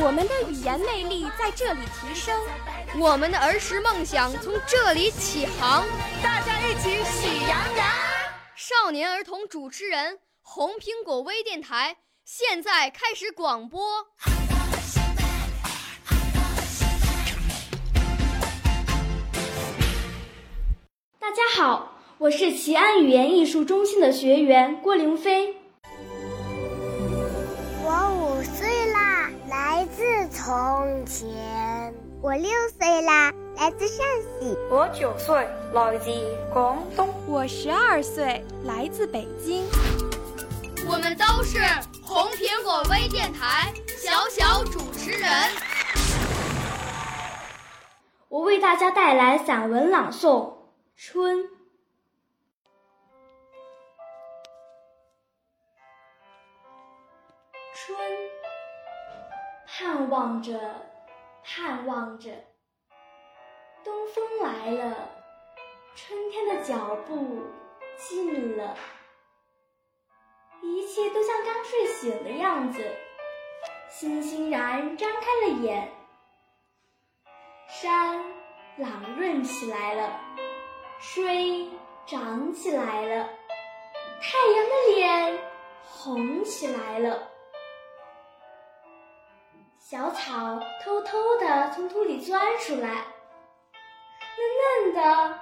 我们的语言魅力在这里提升，我们的儿时梦想从这里起航。大家一起喜羊羊。少年儿童主持人，红苹果微电台现在开始广播。大家好，我是齐安语言艺术中心的学员郭凌飞。我五岁，来自从前。我六岁啦，来自陕西。我九岁，来自广东。我十二岁，来自北京。我们都是红苹果微电台小小主持人。我为大家带来散文朗诵《春》。春，盼望着，盼望着，东风来了，春天的脚步近了，一切都像刚睡醒的样子，欣欣然张开了眼。山朗润起来了，水涨起来了，太阳的脸红起来了。小草偷偷地从土里钻出来，嫩嫩的，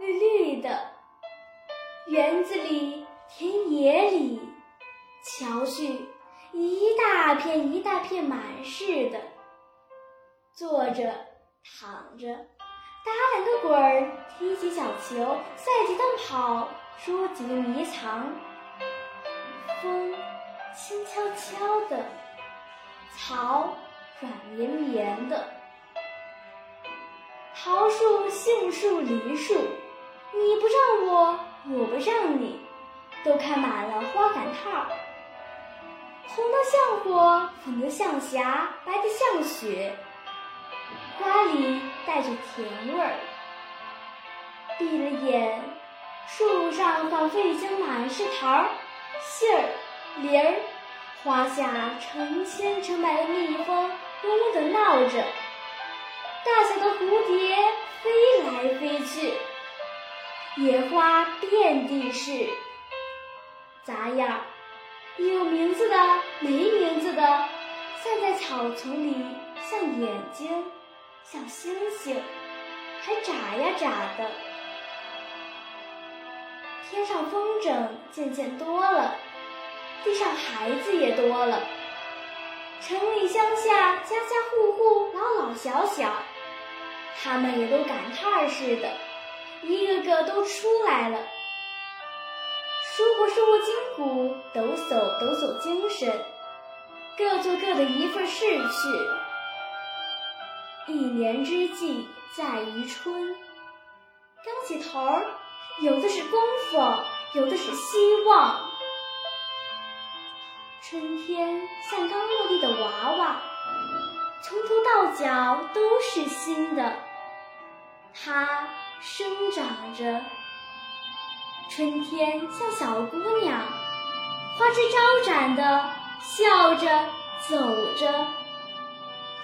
绿绿的。园子里、田野里，瞧去，一大片一大片满是的。坐着。躺着，打两个滚儿，踢几脚球，赛几趟跑，捉几个迷藏。风轻悄悄的，草软绵绵的。桃树、杏树、梨树，你不让我，我不让你，都开满了花赶套，红的像火，粉的像霞，白的像雪。花里带着甜味儿，闭了眼，树上仿佛已经满是桃儿、杏儿、梨儿，花下成千成百的蜜蜂嗡嗡地闹着，大小的蝴蝶飞来飞去，野花遍地是，杂样儿，有名字的没名字的，散在草丛里，像眼睛。像星星，还眨呀眨的。天上风筝渐渐多了，地上孩子也多了。城里乡下，家家户户，老老小小，他们也都赶趟似的，一个个都出来了。舒活舒活筋骨，抖擞抖擞精神，各做各的一份事去。一年之计在于春，刚起头儿，有的是功夫，有的是希望。春天像刚落地的娃娃，从头到脚都是新的，它生长着。春天像小姑娘，花枝招展的笑着走着。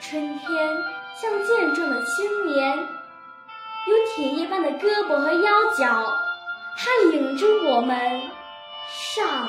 春天。像健壮的青年，有铁一般的胳膊和腰脚，它领着我们上